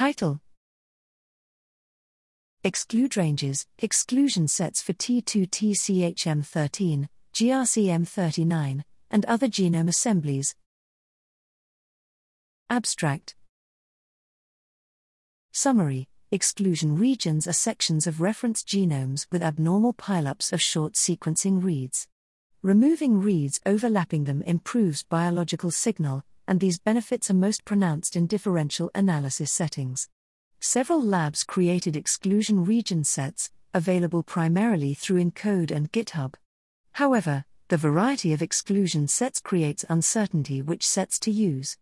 Title Exclude ranges, exclusion sets for T2TCHM13, GRCM39, and other genome assemblies. Abstract Summary Exclusion regions are sections of reference genomes with abnormal pileups of short sequencing reads. Removing reads overlapping them improves biological signal, and these benefits are most pronounced in differential analysis settings. Several labs created exclusion region sets, available primarily through ENCODE and GitHub. However, the variety of exclusion sets creates uncertainty which sets to use.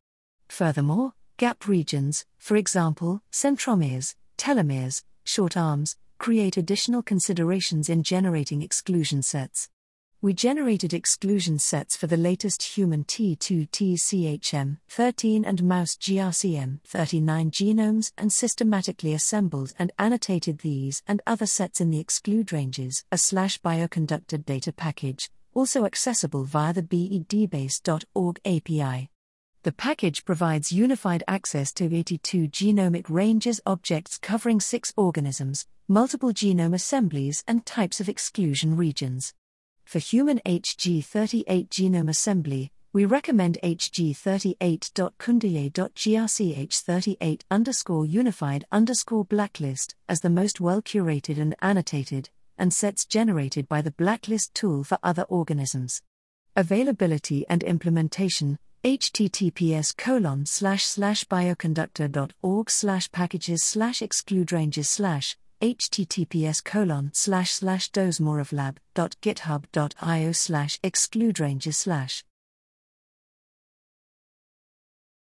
Furthermore, gap regions, for example, centromeres, telomeres, short arms, create additional considerations in generating exclusion sets. We generated exclusion sets for the latest human T2TCHM 13 and mouse GRCM 39 genomes and systematically assembled and annotated these and other sets in the exclude ranges, R slash bioconductor data package, also accessible via the bedbase.org API. The package provides unified access to 82 genomic ranges objects covering six organisms, multiple genome assemblies, and types of exclusion regions. For human HG38 genome assembly, we recommend hg38.kundaje.grch38 underscore unified underscore blacklist as the most well curated and annotated, and sets generated by the blacklist tool for other organisms. Availability and implementation https colon slash slash bioconductor.org slash packages slash exclude ranges slash https colon slash slash dozmorovlab.github.io slash exclude ranges slash